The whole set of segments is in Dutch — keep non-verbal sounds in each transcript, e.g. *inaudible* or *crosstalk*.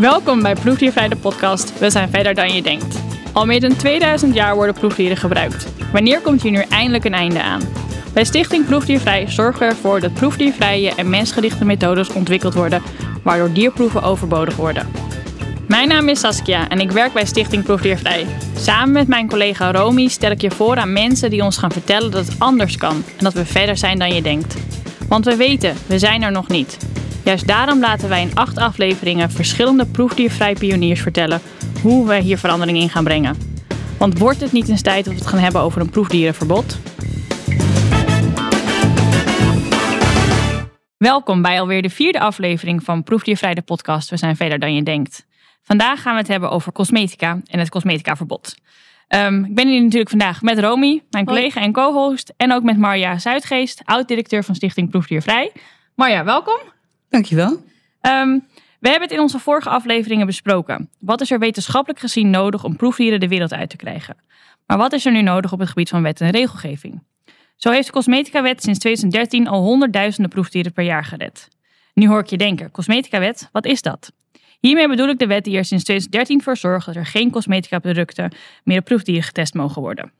Welkom bij Proefdiervrij de podcast We zijn verder dan je denkt. Al meer dan 2000 jaar worden proefdieren gebruikt. Wanneer komt hier nu eindelijk een einde aan? Bij Stichting Proefdiervrij zorgen we ervoor dat proefdiervrije en mensgerichte methodes ontwikkeld worden, waardoor dierproeven overbodig worden. Mijn naam is Saskia en ik werk bij Stichting Proefdiervrij. Samen met mijn collega Romy stel ik je voor aan mensen die ons gaan vertellen dat het anders kan en dat we verder zijn dan je denkt. Want we weten, we zijn er nog niet. Juist daarom laten wij in acht afleveringen verschillende proefdiervrij pioniers vertellen hoe we hier verandering in gaan brengen. Want wordt het niet eens tijd dat we het gaan hebben over een proefdierenverbod? Welkom bij alweer de vierde aflevering van Proefdiervrij de podcast We zijn verder dan je denkt. Vandaag gaan we het hebben over cosmetica en het cosmeticaverbod. Um, ik ben hier natuurlijk vandaag met Romy, mijn collega en co-host. En ook met Marja Zuidgeest, oud-directeur van Stichting Proefdiervrij. Marja, welkom. Dankjewel. Um, we hebben het in onze vorige afleveringen besproken. Wat is er wetenschappelijk gezien nodig om proefdieren de wereld uit te krijgen? Maar wat is er nu nodig op het gebied van wet en regelgeving? Zo heeft de Cosmetica-wet sinds 2013 al honderdduizenden proefdieren per jaar gered. Nu hoor ik je denken, Cosmetica-wet, wat is dat? Hiermee bedoel ik de wet die er sinds 2013 voor zorgt dat er geen cosmetica-producten meer op proefdieren getest mogen worden.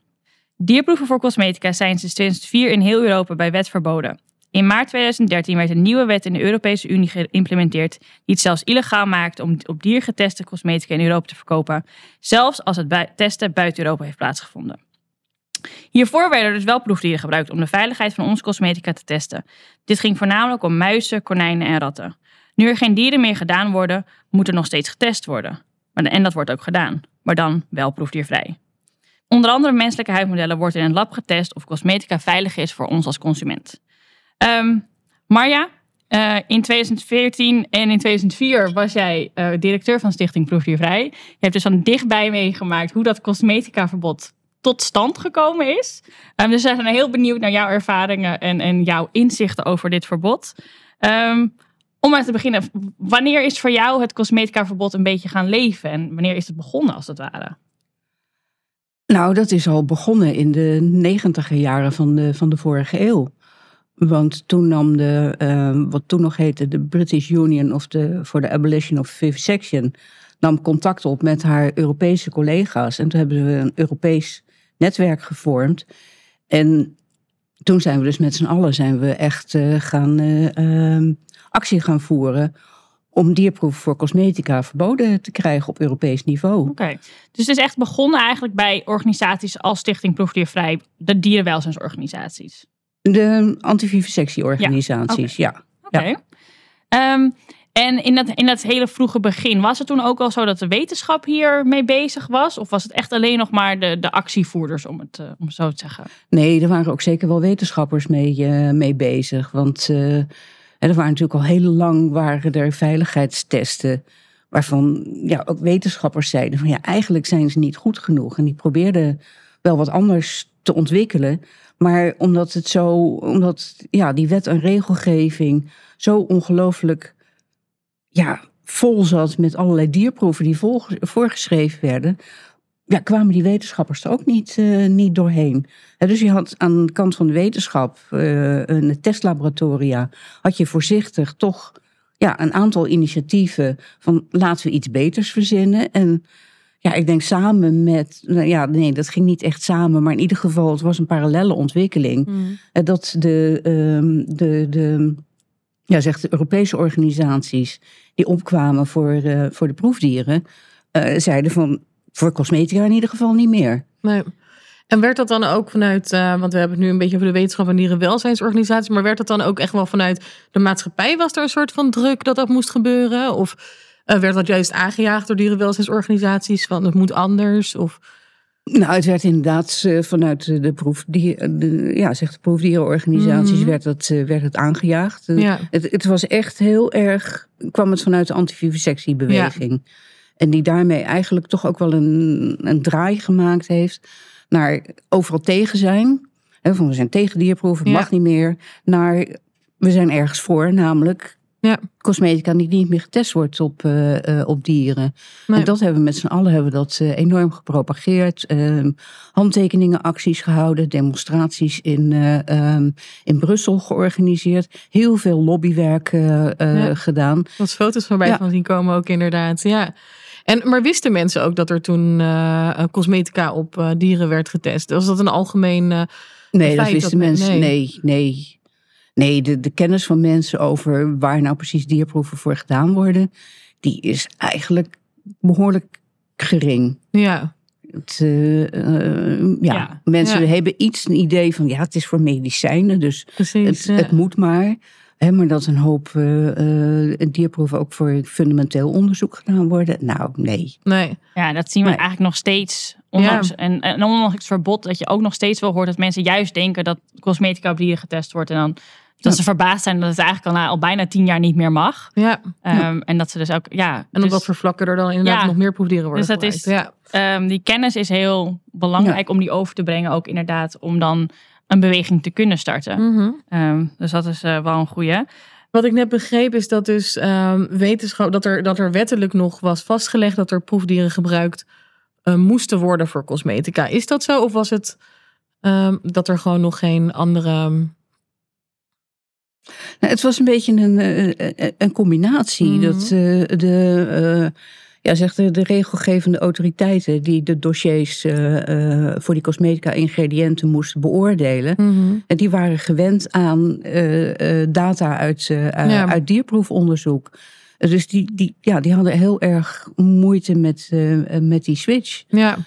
Dierproeven voor cosmetica zijn sinds 2004 in heel Europa bij wet verboden. In maart 2013 werd een nieuwe wet in de Europese Unie geïmplementeerd die het zelfs illegaal maakt om op dier geteste cosmetica in Europa te verkopen, zelfs als het testen buiten Europa heeft plaatsgevonden. Hiervoor werden dus wel proefdieren gebruikt om de veiligheid van onze cosmetica te testen. Dit ging voornamelijk om muizen, konijnen en ratten. Nu er geen dieren meer gedaan worden, moet er nog steeds getest worden. En dat wordt ook gedaan, maar dan wel proefdiervrij. Onder andere menselijke huidmodellen wordt in een lab getest of cosmetica veilig is voor ons als consument. Um, Marja, uh, in 2014 en in 2004 was jij uh, directeur van Stichting Proefdiervrij. Je hebt dus van dichtbij meegemaakt hoe dat cosmeticaverbod tot stand gekomen is. Um, dus we zijn heel benieuwd naar jouw ervaringen en, en jouw inzichten over dit verbod. Um, om maar te beginnen, wanneer is voor jou het cosmeticaverbod een beetje gaan leven en wanneer is het begonnen als het ware? Nou, dat is al begonnen in de negentiger jaren van van de vorige eeuw. Want toen nam de, uh, wat toen nog heette de British Union of the, for the Abolition of Vivisection, nam contact op met haar Europese collega's. En toen hebben we een Europees netwerk gevormd. En toen zijn we dus met z'n allen zijn we echt uh, gaan uh, actie gaan voeren om dierproeven voor cosmetica verboden te krijgen op Europees niveau. Oké, dus het is echt begonnen eigenlijk bij organisaties als Stichting Proefdiervrij, de dierenwelzijnsorganisaties. De antivivisectieorganisaties, ja. ja. Oké. Um, en in dat, in dat hele vroege begin, was het toen ook al zo dat de wetenschap hier mee bezig was? Of was het echt alleen nog maar de, de actievoerders, om het, uh, om zo te zeggen? Nee, er waren ook zeker wel wetenschappers mee, uh, mee bezig. Want uh, er waren natuurlijk al heel lang waren er veiligheidstesten. Waarvan ja, ook wetenschappers zeiden van ja, eigenlijk zijn ze niet goed genoeg. En die probeerden wel wat anders te ontwikkelen. Maar omdat het zo, omdat ja, die wet en regelgeving zo ongelooflijk ja, vol zat met allerlei dierproeven die voorgeschreven werden, ja, kwamen die wetenschappers er ook niet, uh, niet doorheen. dus je had aan de kant van de wetenschap, uh, een testlaboratoria, had je voorzichtig toch ja, een aantal initiatieven van laten we iets beters verzinnen. En ja, ik denk samen met, nou ja, nee, dat ging niet echt samen, maar in ieder geval, het was een parallelle ontwikkeling. Mm. Dat de, uh, de, de, ja, zegt de Europese organisaties die opkwamen voor, uh, voor de proefdieren, uh, zeiden van voor cosmetica in ieder geval niet meer. Nee. En werd dat dan ook vanuit, uh, want we hebben het nu een beetje over de wetenschap en dierenwelzijnsorganisatie, maar werd dat dan ook echt wel vanuit de maatschappij? Was er een soort van druk dat dat moest gebeuren? Of uh, werd dat juist aangejaagd door dierenwelzijnsorganisaties van het moet anders? Of... Nou, het werd inderdaad uh, vanuit de, proefdier, de, ja, zegt de proefdierenorganisaties mm. werd, het, uh, werd het aangejaagd. Ja. Het, het, was echt heel erg, kwam het vanuit de antivivisectiebeweging. Ja. En die daarmee eigenlijk toch ook wel een, een draai gemaakt heeft naar overal tegen zijn. Van we zijn tegen dierproeven, het ja. mag niet meer. Naar we zijn ergens voor, namelijk Ja. cosmetica die niet meer getest wordt op, eh, eh, op dieren. Nee. En dat hebben we met z'n allen hebben dat eh, enorm gepropageerd. Ehm, handtekeningenacties gehouden, demonstraties in, eh, ehm, in Brussel georganiseerd. Heel veel lobbywerk Ja. gedaan. Wat foto's voorbij Ja. van zien komen ook inderdaad. Ja. En, maar wisten mensen ook dat er toen cosmetica op dieren werd getest? Was dat een algemeen... Nee, dat wisten mensen. nee. Nee, nee. De, de kennis van mensen over waar nou precies dierproeven voor gedaan worden, die is eigenlijk behoorlijk gering. ja, Het, eh, eh, ja. Ja. mensen Ja. hebben iets een idee van ja, het is voor medicijnen, dus precies. het, ja. het moet maar. Hè, maar dat een hoop eh, dierproeven ook voor fundamenteel onderzoek gedaan worden. Nou, nee. Nee, Ja, dat zien we Nee. eigenlijk nog steeds. Ondanks, en, en ondanks het verbod, dat je ook nog steeds wel hoort dat mensen juist denken dat cosmetica op dieren getest wordt. En dan dat Ja. ze verbaasd zijn dat het eigenlijk al, na, al bijna tien jaar niet meer mag. ja. Ehm, En dat ze dus ook, ja. En op dus, wat voor vlakken er dan inderdaad Ja. nog meer proefdieren worden Dus dat is-. Ja. ehm, die kennis is heel belangrijk om die over te brengen. Ook inderdaad om dan een beweging te kunnen starten. Mhm. Ehm, dus dat is eh, wel een goeie. Wat ik net begreep is dat dus wetenschap, dat er, dat er wettelijk nog was vastgelegd dat er proefdieren gebruikt eh, moesten worden voor cosmetica. Is dat zo? Of was het dat er gewoon nog geen andere. Nou, het was een beetje een, eh, eh, een combinatie. Mhm. Dat eh, de, eh, ja, zeg de, de regelgevende autoriteiten die de dossiers eh, eh, voor die cosmetica-ingrediënten moesten beoordelen. En die waren gewend aan eh, eh, data uit, eh, uit- Ja. uit dierproefonderzoek. Dus die, die, ja, die hadden heel erg moeite met, eh, met die switch. Ja.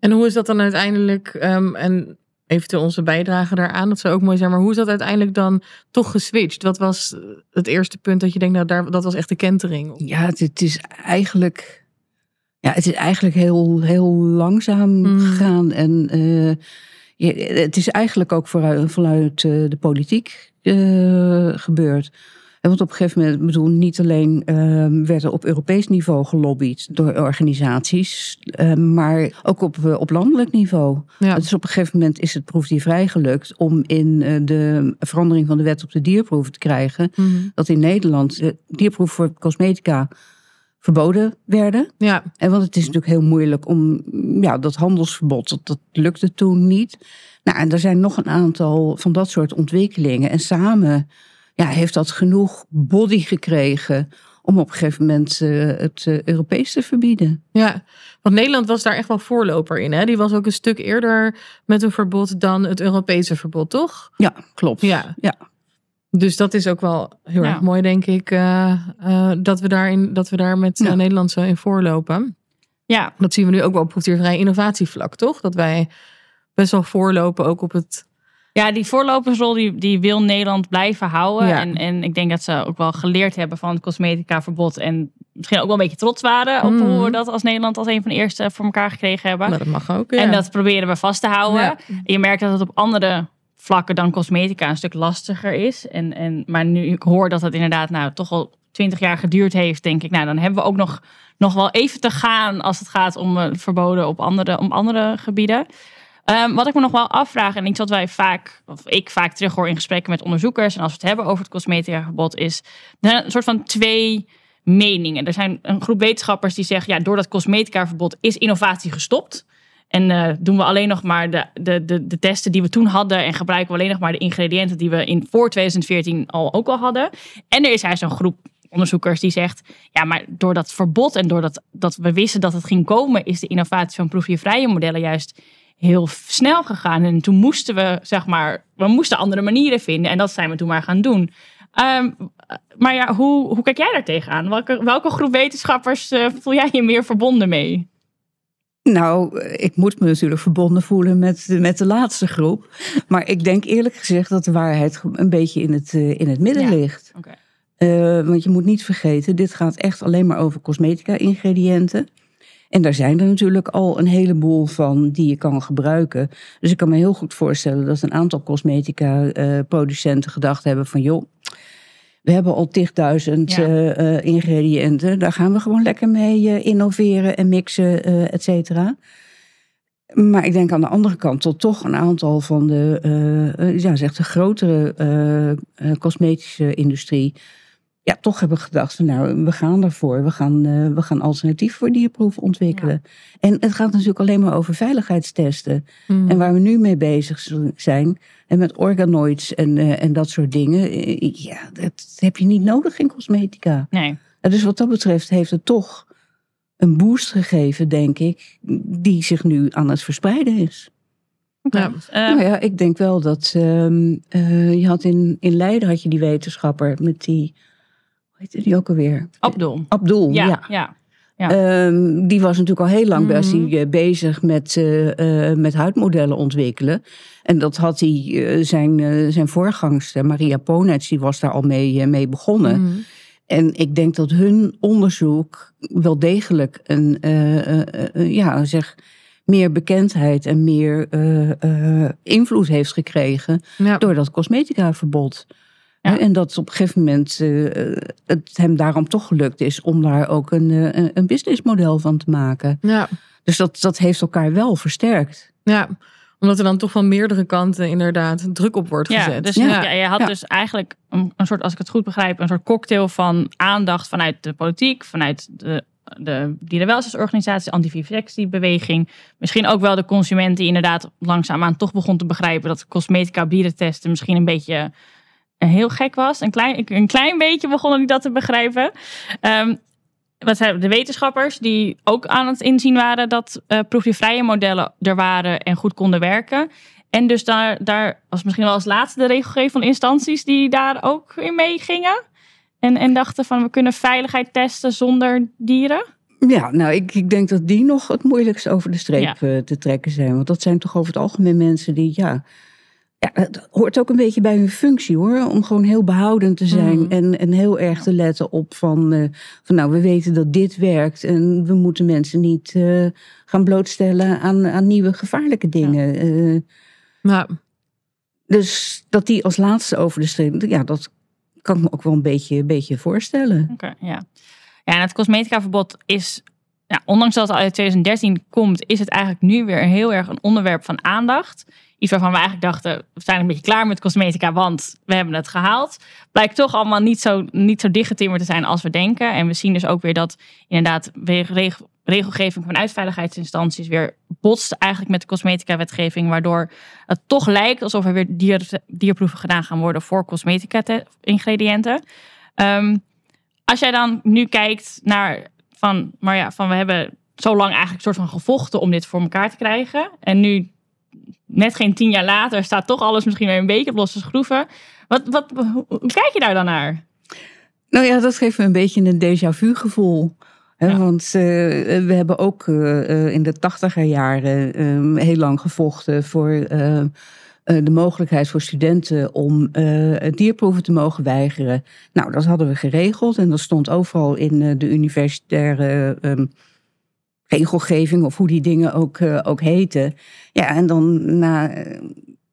En hoe is dat dan uiteindelijk? ehm, en eventueel onze bijdrage daaraan, dat zou ook mooi zijn. Maar hoe is dat uiteindelijk dan toch geswitcht? Wat was het eerste punt dat je denkt, nou, daar, dat was echt de kentering? Ja, het, het is eigenlijk. Ja, het is eigenlijk heel, heel langzaam Mm. gegaan. En eh, je- het is eigenlijk ook vooruit, vanuit eh, de politiek eh, gebeurd. En want op een gegeven moment, bedoel, niet alleen eh, werd er op Europees niveau gelobbyd door organisaties, eh, maar ook op, eh, op landelijk niveau. Ja. Dus op een gegeven moment is het proefdier vrijgelukt om in eh, de verandering van de wet op de dierproeven te krijgen Mhm. dat in Nederland eh, dierproeven voor cosmetica verboden werden. Ja, En want het is natuurlijk heel moeilijk om ja, dat handelsverbod, dat, dat lukte toen niet. Nou, en er zijn nog een aantal van dat soort ontwikkelingen. En samen ja, heeft dat genoeg body gekregen om op een gegeven moment eh, het eh, Europees te verbieden. ja, want Nederland was daar echt wel voorloper in. Hè? Die was ook een stuk eerder met een verbod dan het Europese verbod, toch? Ja, klopt. Ja. Ja. Dus dat is ook wel heel Ja. erg mooi, denk ik, eh, eh, dat, we daarin, dat we daar met Ja. Nederland zo in voorlopen. Ja, Dat zien we nu ook wel op proefdiervrij innovatievlak, toch? Dat wij best wel voorlopen ook op het... Ja, die voorlopersrol die, die wil Nederland blijven houden. Ja. En, en ik denk dat ze ook wel geleerd hebben van het cosmetica-verbod. En misschien ook wel een beetje trots waren op Mhm. hoe we dat als Nederland als een van de eerste voor elkaar gekregen hebben. Nou, dat mag ook, ja. En dat proberen we vast te houden. Ja. Je merkt dat het op andere vlakken dan cosmetica een stuk lastiger is. En, en, maar nu ik hoor dat het inderdaad nou, toch al twintig jaar geduurd heeft, denk ik, nou dan hebben we ook nog, nog wel even te gaan als het gaat om eh, verboden op andere, om andere gebieden. Ehm, wat ik me nog wel afvraag, en iets wat wij vaak, of ik vaak terughoor in gesprekken met onderzoekers, en als we het hebben over het cosmetica-verbod, is er een soort van twee meningen. Er zijn een groep wetenschappers die zeggen, ja, door dat cosmetica-verbod is innovatie gestopt. En eh, doen we alleen nog maar de, de, de, de testen die we toen hadden. En gebruiken we alleen nog maar de ingrediënten die we in voor 2014 al ook al hadden. En er is hij zo'n groep onderzoekers die zegt. Ja, maar door dat verbod en doordat dat we wisten dat het ging komen. Is de innovatie van proefdiervrije modellen juist heel snel gegaan. En toen moesten we, zeg maar, we moesten andere manieren vinden. En dat zijn we toen maar gaan doen. Ehm, maar ja, hoe, hoe kijk jij daar tegenaan? Welke, welke groep wetenschappers eh, voel jij je meer verbonden mee? Nou, ik moet me natuurlijk verbonden voelen met, de- met de laatste groep. Maar ik denk eerlijk gezegd dat de waarheid een beetje in het, eh, in het midden Ja. ligt. Eh, want je moet niet vergeten, dit gaat echt alleen maar over cosmetica-ingrediënten. En daar zijn er natuurlijk al een heleboel van die je kan gebruiken. Dus ik kan me heel goed voorstellen dat een aantal cosmetica-producenten gedacht hebben van... joh, we hebben al tigduizend Ja. eh, ingrediënten. Daar gaan we gewoon lekker mee eh, innoveren en mixen, eh et cetera. Maar ik denk aan de andere kant tot toch een aantal van de, ja, zeg de grotere cosmetische industrie ja, toch hebben gedacht van nou, we gaan ervoor. We gaan, eh, we gaan alternatief voor dierproeven ontwikkelen. En het gaat natuurlijk alleen maar over veiligheidstesten. Hmm. En waar we nu mee bezig zijn, en met organoids en, eh, en dat soort dingen, eh, ja, dat heb je niet nodig in cosmetica. Nee. En dus wat dat betreft heeft het toch een boost gegeven, denk ik, die zich nu aan het verspreiden is. Ja. Eh, nou ja, ik denk wel dat ehm, eh, je had in, in Leiden had je die wetenschapper met die, heette die ook alweer? Abdul. Abdul, ja. Ja, ja. Ja. Ehm, die was natuurlijk al heel lang Mhm. hij, eh, bezig met, eh, eh, met huidmodellen ontwikkelen. En dat had hij, zijn, zijn voorgangster, Maria Ponets, die was daar al mee, mee begonnen. Hmm. En ik denk dat hun onderzoek wel degelijk een, ja, zeg, meer bekendheid en meer invloed heeft gekregen Ja. door dat cosmetica-verbod. Ja. En dat op een gegeven moment eh, het hem daarom toch gelukt is om daar ook een, eh, een- een businessmodel van te maken. Ja. Dus dat, dat heeft elkaar wel versterkt. ja, omdat er dan toch van meerdere kanten inderdaad druk op wordt Ja, gezet. dus Ja. ja. je had Ja. dus eigenlijk een, een soort, als ik het goed begrijp, een soort cocktail van aandacht vanuit de politiek, vanuit de, de dierenwelzijnsorganisatie, antivivisectiebeweging. Misschien ook wel de consument die inderdaad langzaamaan toch begon te begrijpen dat cosmetica op dieren testen misschien een beetje heel gek was. Een klein, een klein beetje begonnen die dat te begrijpen. Ehm, wat zijn de wetenschappers die ook aan het inzien waren dat eh proefdiervrije modellen er waren en goed konden werken. En dus daar, daar was misschien wel als laatste de regelgeving van instanties die daar ook in meegingen. En, en dachten van we kunnen veiligheid testen zonder dieren. Ja, nou, ik, ik denk dat die nog het moeilijkst over de streep eh, te trekken zijn. Want dat zijn toch over het algemeen mensen die, ja, ja, het hoort ook een beetje bij hun functie hoor. Om gewoon heel behoudend te zijn Mhm. en, en heel erg te letten op van, eh, van, nou, we weten dat dit werkt. En we moeten mensen niet eh, gaan blootstellen aan, aan nieuwe gevaarlijke dingen. Eh, Ja. dus dat die als laatste over de streep, ja, dat kan ik me ook wel een beetje, een beetje voorstellen. Oké, ja. Ja, en het cosmetica-verbod is, ja, ondanks dat het uit 2013 komt, is het eigenlijk nu weer heel erg een onderwerp van aandacht. Iets waarvan we eigenlijk dachten, we zijn een beetje klaar met cosmetica, want we hebben het gehaald. Blijkt toch allemaal niet zo, niet zo dichtgetimmerd te zijn als we denken. En we zien dus ook weer dat inderdaad regelgeving vanuit veiligheidsinstanties weer botst eigenlijk met de cosmetica-wetgeving. Waardoor het toch lijkt alsof er weer dier, dierproeven gedaan gaan worden voor cosmetica-ingrediënten. Ehm, als jij dan nu kijkt naar van, maar ja, van we hebben zo lang eigenlijk soort van gevochten om dit voor elkaar te krijgen. En nu, net geen tien jaar later, staat toch alles misschien weer een beetje op losse schroeven. Wat, wat, hoe, hoe kijk je daar dan naar? Nou ja, dat geeft me een beetje een déjà vu gevoel. Hè, Ja. Want eh, we hebben ook eh, eh, in de tachtiger jaren eh, heel lang gevochten voor eh, eh, de mogelijkheid voor studenten om eh, dierproeven te mogen weigeren. Nou, dat hadden we geregeld en dat stond overal in eh, de universitaire ehm, regelgeving of hoe die dingen ook, eh, ook heten. Ja, en dan, na, eh,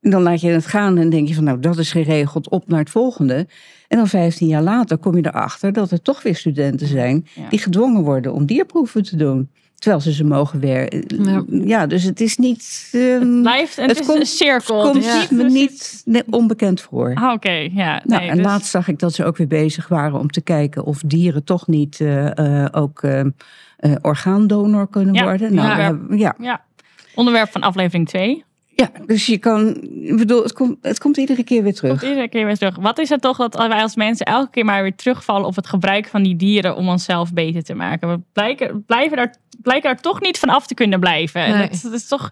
dan laat je het gaan en denk je van nou, dat is geregeld, op naar het volgende. En dan 15 jaar later kom je erachter dat er toch weer studenten zijn Ja. die gedwongen worden om dierproeven te doen. Terwijl ze ze mogen weer. Ja. Ja, dus het is niet. ehm, Blijft, en het, het is komt- een cirkel. komt dus- me niet onbekend voor. Ah, Oké, ja. Nou, nee, en dus- laatst zag ik dat ze ook weer bezig waren om te kijken of dieren toch niet eh, eh, ook eh, eh, orgaandonor kunnen Ja, worden. Nou, hebben- ja. Ja, onderwerp van aflevering 2. ja, dus je kan. Ik bedoel, het komt, het komt iedere keer weer terug. Komt iedere keer weer terug. Wat is het toch dat wij als mensen elke keer maar weer terugvallen op het gebruik van die dieren om onszelf beter te maken? We blijken, blijven daar, blijken daar toch niet van af te kunnen blijven. En Nee. dat, dat is toch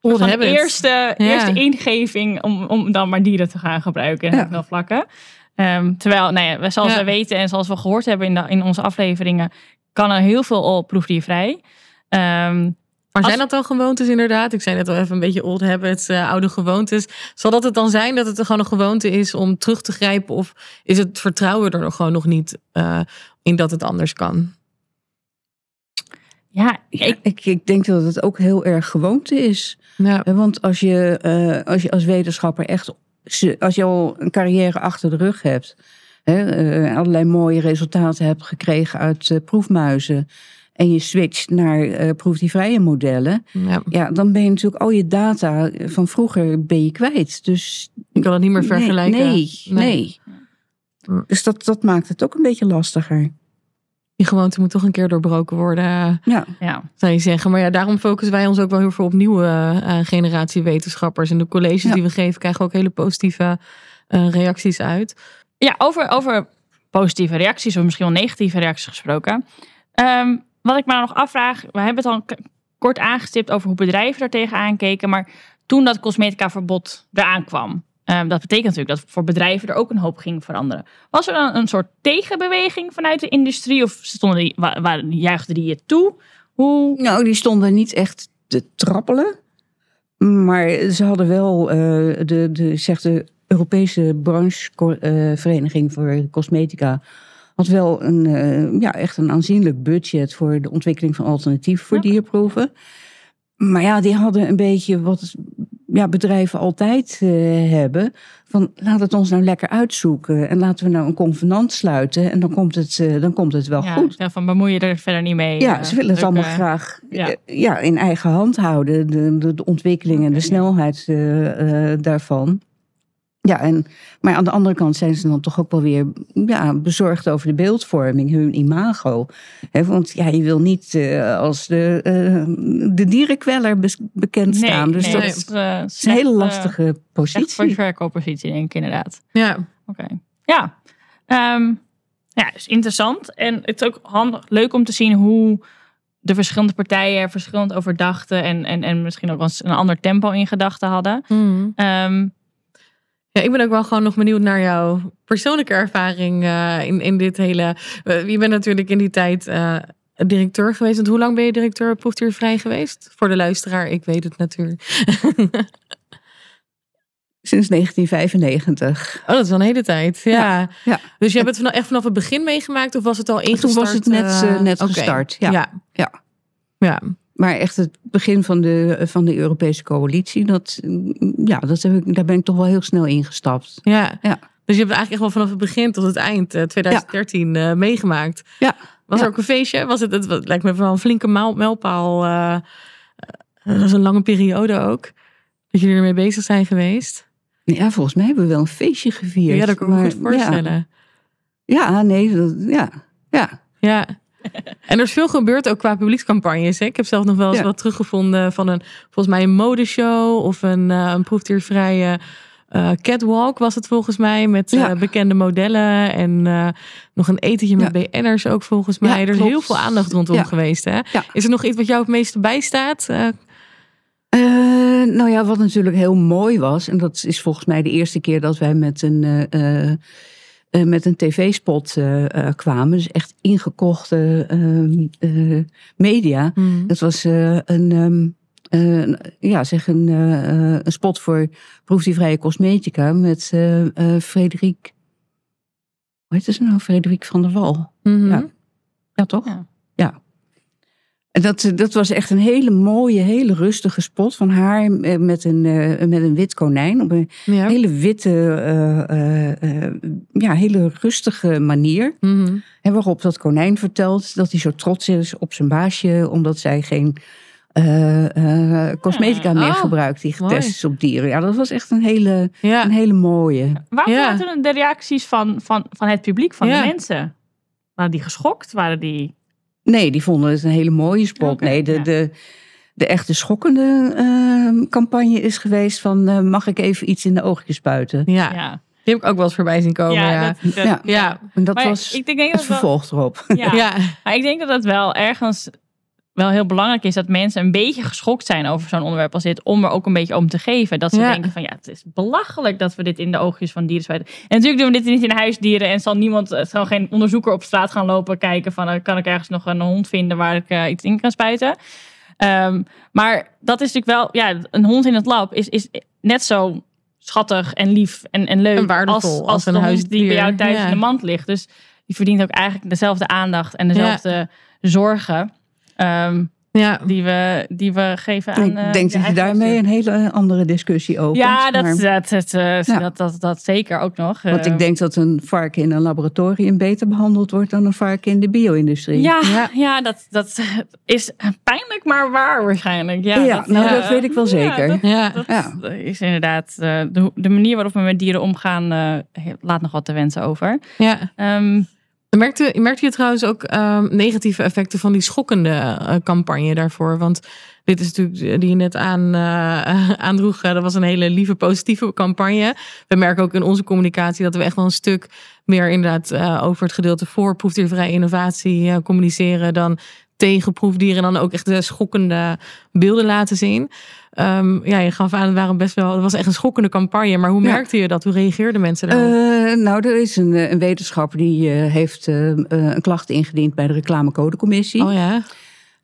van eerste, Ja. eerste ingeving om, om dan maar dieren te gaan gebruiken Ja. veel vlakken. Ehm, terwijl, nou ja, zoals we weten en zoals we gehoord hebben in, de, in onze afleveringen, kan er heel veel op proefdiervrij. Ehm Maar zijn dat dan gewoontes inderdaad? Ik zei net al even een beetje old habits, eh, oude gewoontes. Zal dat het dan zijn dat het er gewoon een gewoonte is om terug te grijpen? Of is het vertrouwen er nog gewoon nog niet eh, in dat het anders kan? Ja, ik, ik, ik denk dat het ook heel erg gewoonte is. Ja, Hè, Want als je, eh, als je als wetenschapper echt, als je al een carrière achter de rug hebt, hè, eh, allerlei mooie resultaten hebt gekregen uit eh, proefmuizen, en je switcht naar eh proefdiervrije modellen, ja. ja, dan ben je natuurlijk al je data van vroeger ben je kwijt. Dus ik kan het niet meer vergelijken. Nee, nee. nee. Dus dat, dat maakt het ook een beetje lastiger. Die gewoonte moet toch een keer doorbroken worden, Ja, Ja. zou je zeggen. Maar ja, daarom focussen wij ons ook wel heel veel op nieuwe eh, generatie wetenschappers. En de colleges Ja. die we geven, krijgen ook hele positieve eh, reacties uit. Ja, over, over positieve reacties of misschien wel negatieve reacties gesproken. Ehm, wat ik me nou nog afvraag, we hebben het al kort aangestipt over hoe bedrijven daar tegenaan keken. Maar toen dat cosmetica verbod eraan kwam, ehm, dat betekent natuurlijk dat voor bedrijven er ook een hoop ging veranderen. Was er dan een soort tegenbeweging vanuit de industrie of stonden die, wa- waren, juichten die je toe? Hoe? nou, die stonden niet echt te trappelen. Maar ze hadden wel, eh, de, de, zegt de Europese branchevereniging voor cosmetica, had wel een, eh, ja, echt een aanzienlijk budget voor de ontwikkeling van alternatieven voor dierproeven. Maar ja, die hadden een beetje wat ja, bedrijven altijd eh, hebben. Van laat het ons nou lekker uitzoeken. En laten we nou een convenant sluiten. En dan komt het, eh, dan komt het wel Ja, goed. ja, van bemoei je er verder niet mee. Ja, ze willen het allemaal eh, graag ja. ja, in eigen hand houden. De, de, de ontwikkeling en de snelheid daarvan. Ja, en, maar aan de andere kant zijn ze dan toch ook wel weer ja, bezorgd over de beeldvorming, hun imago. Hè, want ja, je wil niet eh, als de, eh, de dierenkweller bekend Nee, staan. Dus nee, dat is is, eh, een hele slecht, lastige Echt voor positie. verkooppositie, denk ik inderdaad. Ja, Oké. Ja. Ehm, ja, is interessant. En het is ook handig, leuk om te zien hoe de verschillende partijen er verschillend over dachten. En, en, en misschien ook wel eens een ander tempo in gedachten hadden. Mhm. Ehm, Ja, ik ben ook wel gewoon nog benieuwd naar jouw persoonlijke ervaring eh, in, in dit hele. eh, je bent natuurlijk in die tijd eh, directeur geweest. Want hoe lang ben je directeur proefdiervrij geweest? Voor de luisteraar, ik weet het natuurlijk. *laughs* Sinds 1995. Oh, dat is wel een hele tijd. Ja. ja. Dus je hebt het vanaf, echt vanaf het begin meegemaakt of was het al ingestart? was het net, net oké. gestart, ja. ja. Ja. Maar echt het begin van de, van de Europese coalitie, dat, ja, dat heb ik, daar ben ik toch wel heel snel ingestapt. Ja. Ja. Dus je hebt eigenlijk echt wel vanaf het begin tot het eind eh, 2013 eh, meegemaakt. Ja. Was Ja. er ook een feestje? Was het, het, het lijkt me wel een flinke mijlpaal. eh, eh, dat is een lange periode ook. Dat jullie ermee bezig zijn geweest. Ja, volgens mij hebben we wel een feestje gevierd. Ja, dat kan ik me goed voorstellen. Ja, ja nee, dat, ja, ja. Ja. En er is veel gebeurd ook qua publiekscampagnes. Hè? Ik heb zelf nog wel eens Ja. wat teruggevonden van een, volgens mij een modeshow of een, eh een proefdiervrije eh, catwalk was het volgens mij. Met eh, bekende modellen en nog een etentje met BN'ers ook volgens mij. Er is heel veel aandacht rondom geweest. Hè? Is er nog iets wat jou het meeste bijstaat? Nou ja, wat natuurlijk heel mooi was, en dat is volgens mij de eerste keer dat wij met een, eh, met een tv-spot eh, eh, kwamen. Dus echt ingekochte ehm, eh, media. hmm. Dat was een, eh, een- ja, zeg een, een spot voor proefdiervrije cosmetica met eh Frederik. Hoe heet ze nou? Frederik van der Wal. Mhm. Ja. Ja, toch? Ja. Ja. En dat, dat was echt een hele mooie, hele rustige spot van haar eh, met een, eh, met een wit konijn. Op een Ja. hele witte, eh, eh, eh, ja, hele rustige manier. Mhm. En waarop dat konijn vertelt dat hij zo trots is op zijn baasje, omdat zij geen eh, eh, cosmetica meer Oh, gebruikt die getest mooi. is op dieren. Ja, dat was echt een hele, Ja. een hele mooie. Waar waren de reacties van, van, van het publiek, van de mensen? Waren die geschokt? Waren die... Nee, die vonden het een hele mooie spot. Nee, de, ja. de, de echte schokkende eh, campagne is geweest van eh, mag ik even iets in de oogjes spuiten? Ja. Ja, die heb ik ook wel eens voorbij zien komen. Ja, ja. Dat, dat- Ja. ja. En dat Maar was ik denk dat het vervolg erop. Ja. Maar ik denk dat het wel ergens wel heel belangrijk is dat mensen een beetje geschokt zijn over zo'n onderwerp als dit, om er ook een beetje om te geven. Dat ze Ja. denken van ja, het is belachelijk dat we dit in de oogjes van dieren spuiten. En natuurlijk doen we dit niet in huisdieren en zal niemand, er zal geen onderzoeker op straat gaan lopen kijken van eh, kan ik ergens nog een hond vinden waar ik eh, iets in kan spuiten. Ehm, maar dat is natuurlijk wel, ja, een hond in het lab is, is net zo schattig en lief en, en leuk En waardevol als, als als een de hond die huisdier. bij jou thuis Ja. in de mand ligt. Dus die verdient ook eigenlijk dezelfde aandacht en dezelfde zorgen. Ehm, Ja, die we, die we geven aan. ik eh, denk de dat je daarmee een hele andere discussie opent. Ja, dat, maar- dat, dat, eh, Ja. dat, dat, dat zeker ook nog. Want Eh, ik denk dat een varken in een laboratorium beter behandeld wordt dan een varken in de bio-industrie. Ja, Ja. ja. dat, dat is pijnlijk, maar waar waarschijnlijk. Ja, Ja, nou, eh, dat weet ik wel zeker. dat, ja. dat Ja. is inderdaad eh, de, de manier waarop we met dieren omgaan, eh, laat nog wat te wensen over. ja. Ehm, Merkte, merkte je trouwens ook ehm, negatieve effecten van die schokkende eh, campagne daarvoor? Want dit is natuurlijk, eh, die je net aan, eh, *laughs* aandroeg, dat was een hele lieve, positieve campagne. We merken ook in onze communicatie dat we echt wel een stuk meer inderdaad over het gedeelte voor proefdiervrije innovatie communiceren dan tegen proefdieren. En dan ook echt de schokkende beelden laten zien. Ehm, ja, je gaf aan, het waren best wel, het was echt een schokkende campagne. Maar hoe Ja. merkte je dat? Hoe reageerden mensen daarop? Eh, nou, er is een, eh, een wetenschapper die eh, heeft een klacht ingediend bij de reclamecodecommissie. oh ja?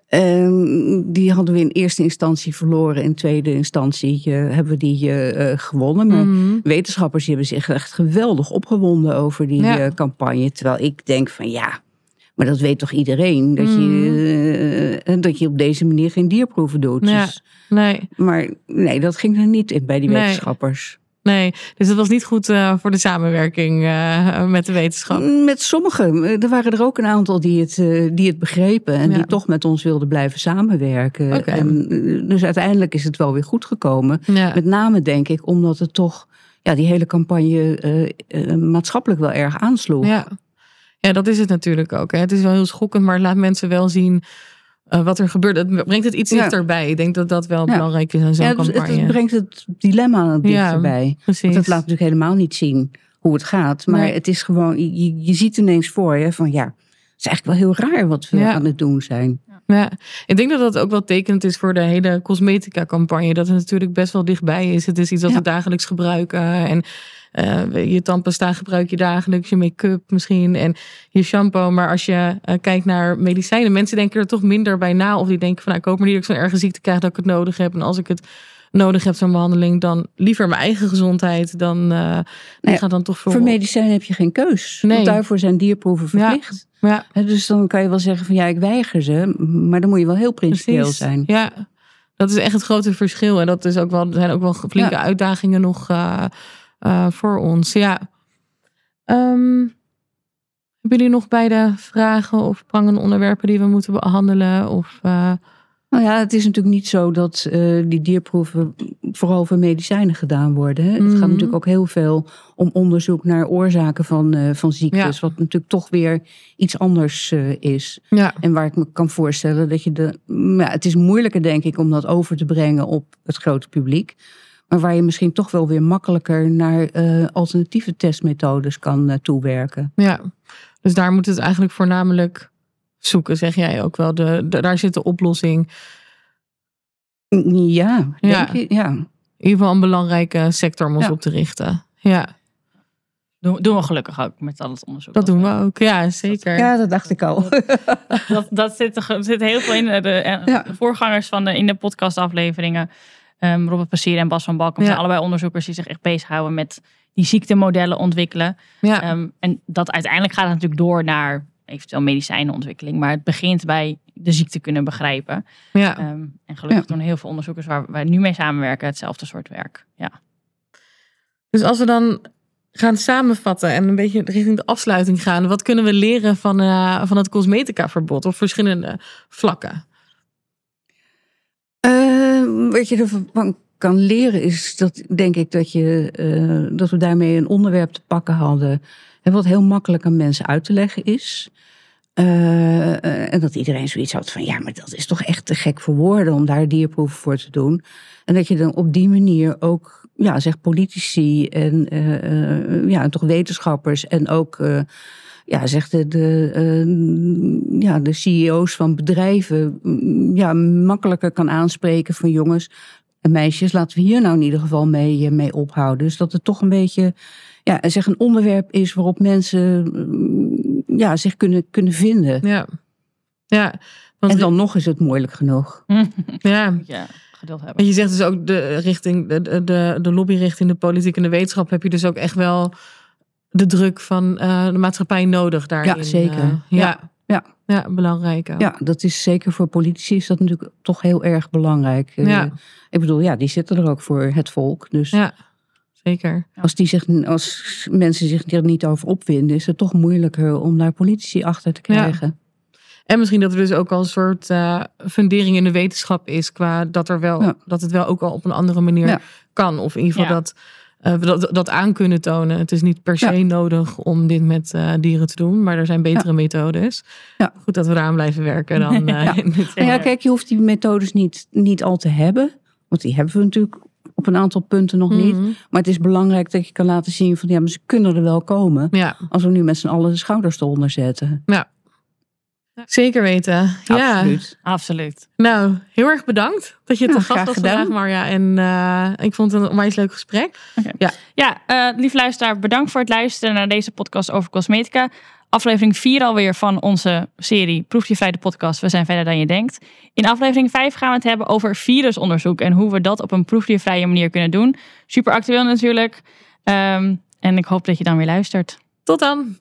Ehm, die hadden we in eerste instantie verloren. In tweede instantie hebben we die gewonnen. Maar Mhm. wetenschappers die hebben zich echt geweldig opgewonden over die Ja. campagne. Terwijl ik denk van ja, maar dat weet toch iedereen? Dat, je, eh, dat je op deze manier geen dierproeven doet. Ja. Nee. maar nee, dat ging er niet in bij die Nee. wetenschappers. Nee, dus het was niet goed eh, voor de samenwerking eh, met de wetenschap. Met sommigen. Eh, Er waren er ook een aantal die het, eh, die het begrepen. En Ja. die toch met ons wilden blijven samenwerken. En, eh, dus uiteindelijk is het wel weer goed gekomen. Ja. Met name denk ik omdat het toch ja, die hele campagne eh, eh, maatschappelijk wel erg aansloeg. Ja. Ja, dat is het natuurlijk ook. Hè. Het is wel heel schokkend, maar laat mensen wel zien eh, wat er gebeurt. Het brengt het iets Ja. dichterbij. Ik denk dat dat wel Ja. belangrijk is aan zo'n Ja, het, campagne. het brengt het dilemma dichterbij. Precies. Want het laat natuurlijk helemaal niet zien hoe het gaat. Maar Nee. het is gewoon, je, je ziet ineens voor je van ja, het is eigenlijk wel heel raar wat we aan het doen zijn. Ja, ik denk dat dat ook wel tekenend is voor de hele cosmetica-campagne. Dat het natuurlijk best wel dichtbij is. Het is iets dat Ja. we dagelijks gebruiken. En eh, je tandpasta gebruik je dagelijks, je make-up misschien en je shampoo. Maar als je eh, kijkt naar medicijnen, mensen denken er toch minder bij na. Of die denken van, nou, ik hoop maar niet dat ik zo'n erge ziekte krijg dat ik het nodig heb. En als ik het nodig heb, zo'n behandeling, dan liever mijn eigen gezondheid. Dan uh, gaat dan toch voor... Voor medicijnen heb je geen keus. Nee. Want daarvoor zijn dierproeven verplicht. Ja, Dus dan kan je wel zeggen van ja, ik weiger ze. Maar dan moet je wel heel principieel zijn. Ja, dat is echt het grote verschil. En dat is ook wel, er zijn ook wel flinke Ja. uitdagingen nog uh, uh, voor ons. Ja. Um, hebben jullie nog beide vragen of prangende onderwerpen die we moeten behandelen? Of. Nou ja, het is natuurlijk niet zo dat uh, die dierproeven vooral voor medicijnen gedaan worden. Hè? Mm -hmm. Het gaat natuurlijk ook heel veel om onderzoek naar oorzaken van, uh, van ziektes. Ja. Wat natuurlijk toch weer iets anders uh, is. Ja. En waar ik me kan voorstellen dat je de. Ja, het is moeilijker, denk ik, om dat over te brengen op het grote publiek. Maar waar je misschien toch wel weer makkelijker naar alternatieve testmethodes kan toewerken. Ja, dus daar moet het eigenlijk voornamelijk zoeken, zeg jij ook wel. De, de daar zit de oplossing. Ja, ja. denk je, ja. In ieder geval een belangrijke sector om ons Ja. op te richten. Ja, Doen, doen we gelukkig ook met al het onderzoek. dat doen we ook. Ja, zeker. Ja, dat dacht ik al. dat, dat zit, er zit heel veel in. De, de Ja. voorgangers van de, in de podcastafleveringen, um, Robert Passier en Bas van Balkom, Ja. zijn allebei onderzoekers die zich echt bezighouden met die ziektemodellen ontwikkelen. Ja, Um, en dat uiteindelijk gaat het natuurlijk door naar eventueel medicijnenontwikkeling. Maar het begint bij de ziekte kunnen begrijpen. ja. Um, en gelukkig Ja. doen heel veel onderzoekers waar wij nu mee samenwerken hetzelfde soort werk. Ja. Dus als we dan gaan samenvatten en een beetje richting de afsluiting gaan. Wat kunnen we leren van, uh, van het cosmetica-verbod op verschillende vlakken? Uh, wat je ervan kan leren is dat, denk ik, dat, je, uh, dat we daarmee een onderwerp te pakken hadden. Wat heel makkelijk aan mensen uit te leggen is. Uh, en dat iedereen zoiets had van, ja, maar dat is toch echt te gek voor woorden om daar dierproeven voor te doen. En dat je dan op die manier ook, ja, zeg politici en, uh, ja, en toch wetenschappers en ook, uh, ja, zeg de, de, ja, de CEO's van bedrijven, ja, makkelijker kan aanspreken van jongens en meisjes, laten we hier nou in ieder geval mee, mee ophouden. Dus dat het toch een beetje, ja, zeg een onderwerp is waarop mensen ja, zich kunnen, kunnen vinden. Ja. ja want en dan nog is het moeilijk genoeg. *laughs* ja. ja je zegt dus ook de richting, de, de, de lobby richting de politiek en de wetenschap heb je dus ook echt wel de druk van uh, de maatschappij nodig daarin. Ja, zeker. Uh, ja. ja. Ja, belangrijk ook. Ja, dat is zeker voor politici is dat natuurlijk toch heel erg belangrijk. Eh, Ja. Ik bedoel, ja, die zitten er ook voor het volk. Dus Ja. Zeker. als, die zich, als mensen zich er niet over opwinden, is het toch moeilijker om daar politici achter te krijgen. En misschien dat er dus ook al een soort eh, fundering in de wetenschap is. Qua dat, er wel, Ja. dat het wel ook al op een andere manier Ja. kan. Of in ieder geval Ja. dat, we dat, dat aan kunnen tonen. Het is niet per se Ja. nodig om dit met eh, dieren te doen. Maar er zijn betere methodes. Ja. Goed dat we eraan blijven werken dan. *laughs* eh, Ja. dit Nou ja, Ja. kijk, je hoeft die methodes niet, niet al te hebben. Want die hebben we natuurlijk op een aantal punten nog niet. Mhm. Maar het is belangrijk dat je kan laten zien van ja, maar ze kunnen er wel komen. Ja, Als we nu met z'n allen de schouders eronder zetten. Zeker weten. Ja. Absoluut. Absoluut. Nou, heel erg bedankt dat je te Ja, gast was gedaan. vandaag, Marja. En eh, ik vond het een onwijs leuk gesprek. Ja, eh, lief luisteraar, bedankt voor het luisteren naar deze podcast over cosmetica. Aflevering 4 alweer van onze serie Proef je vrij de podcast. We zijn verder dan je denkt. In aflevering 5 gaan we het hebben over virusonderzoek en hoe we dat op een proefdiervrije manier kunnen doen. Super actueel natuurlijk. Ehm, en ik hoop dat je dan weer luistert. Tot dan!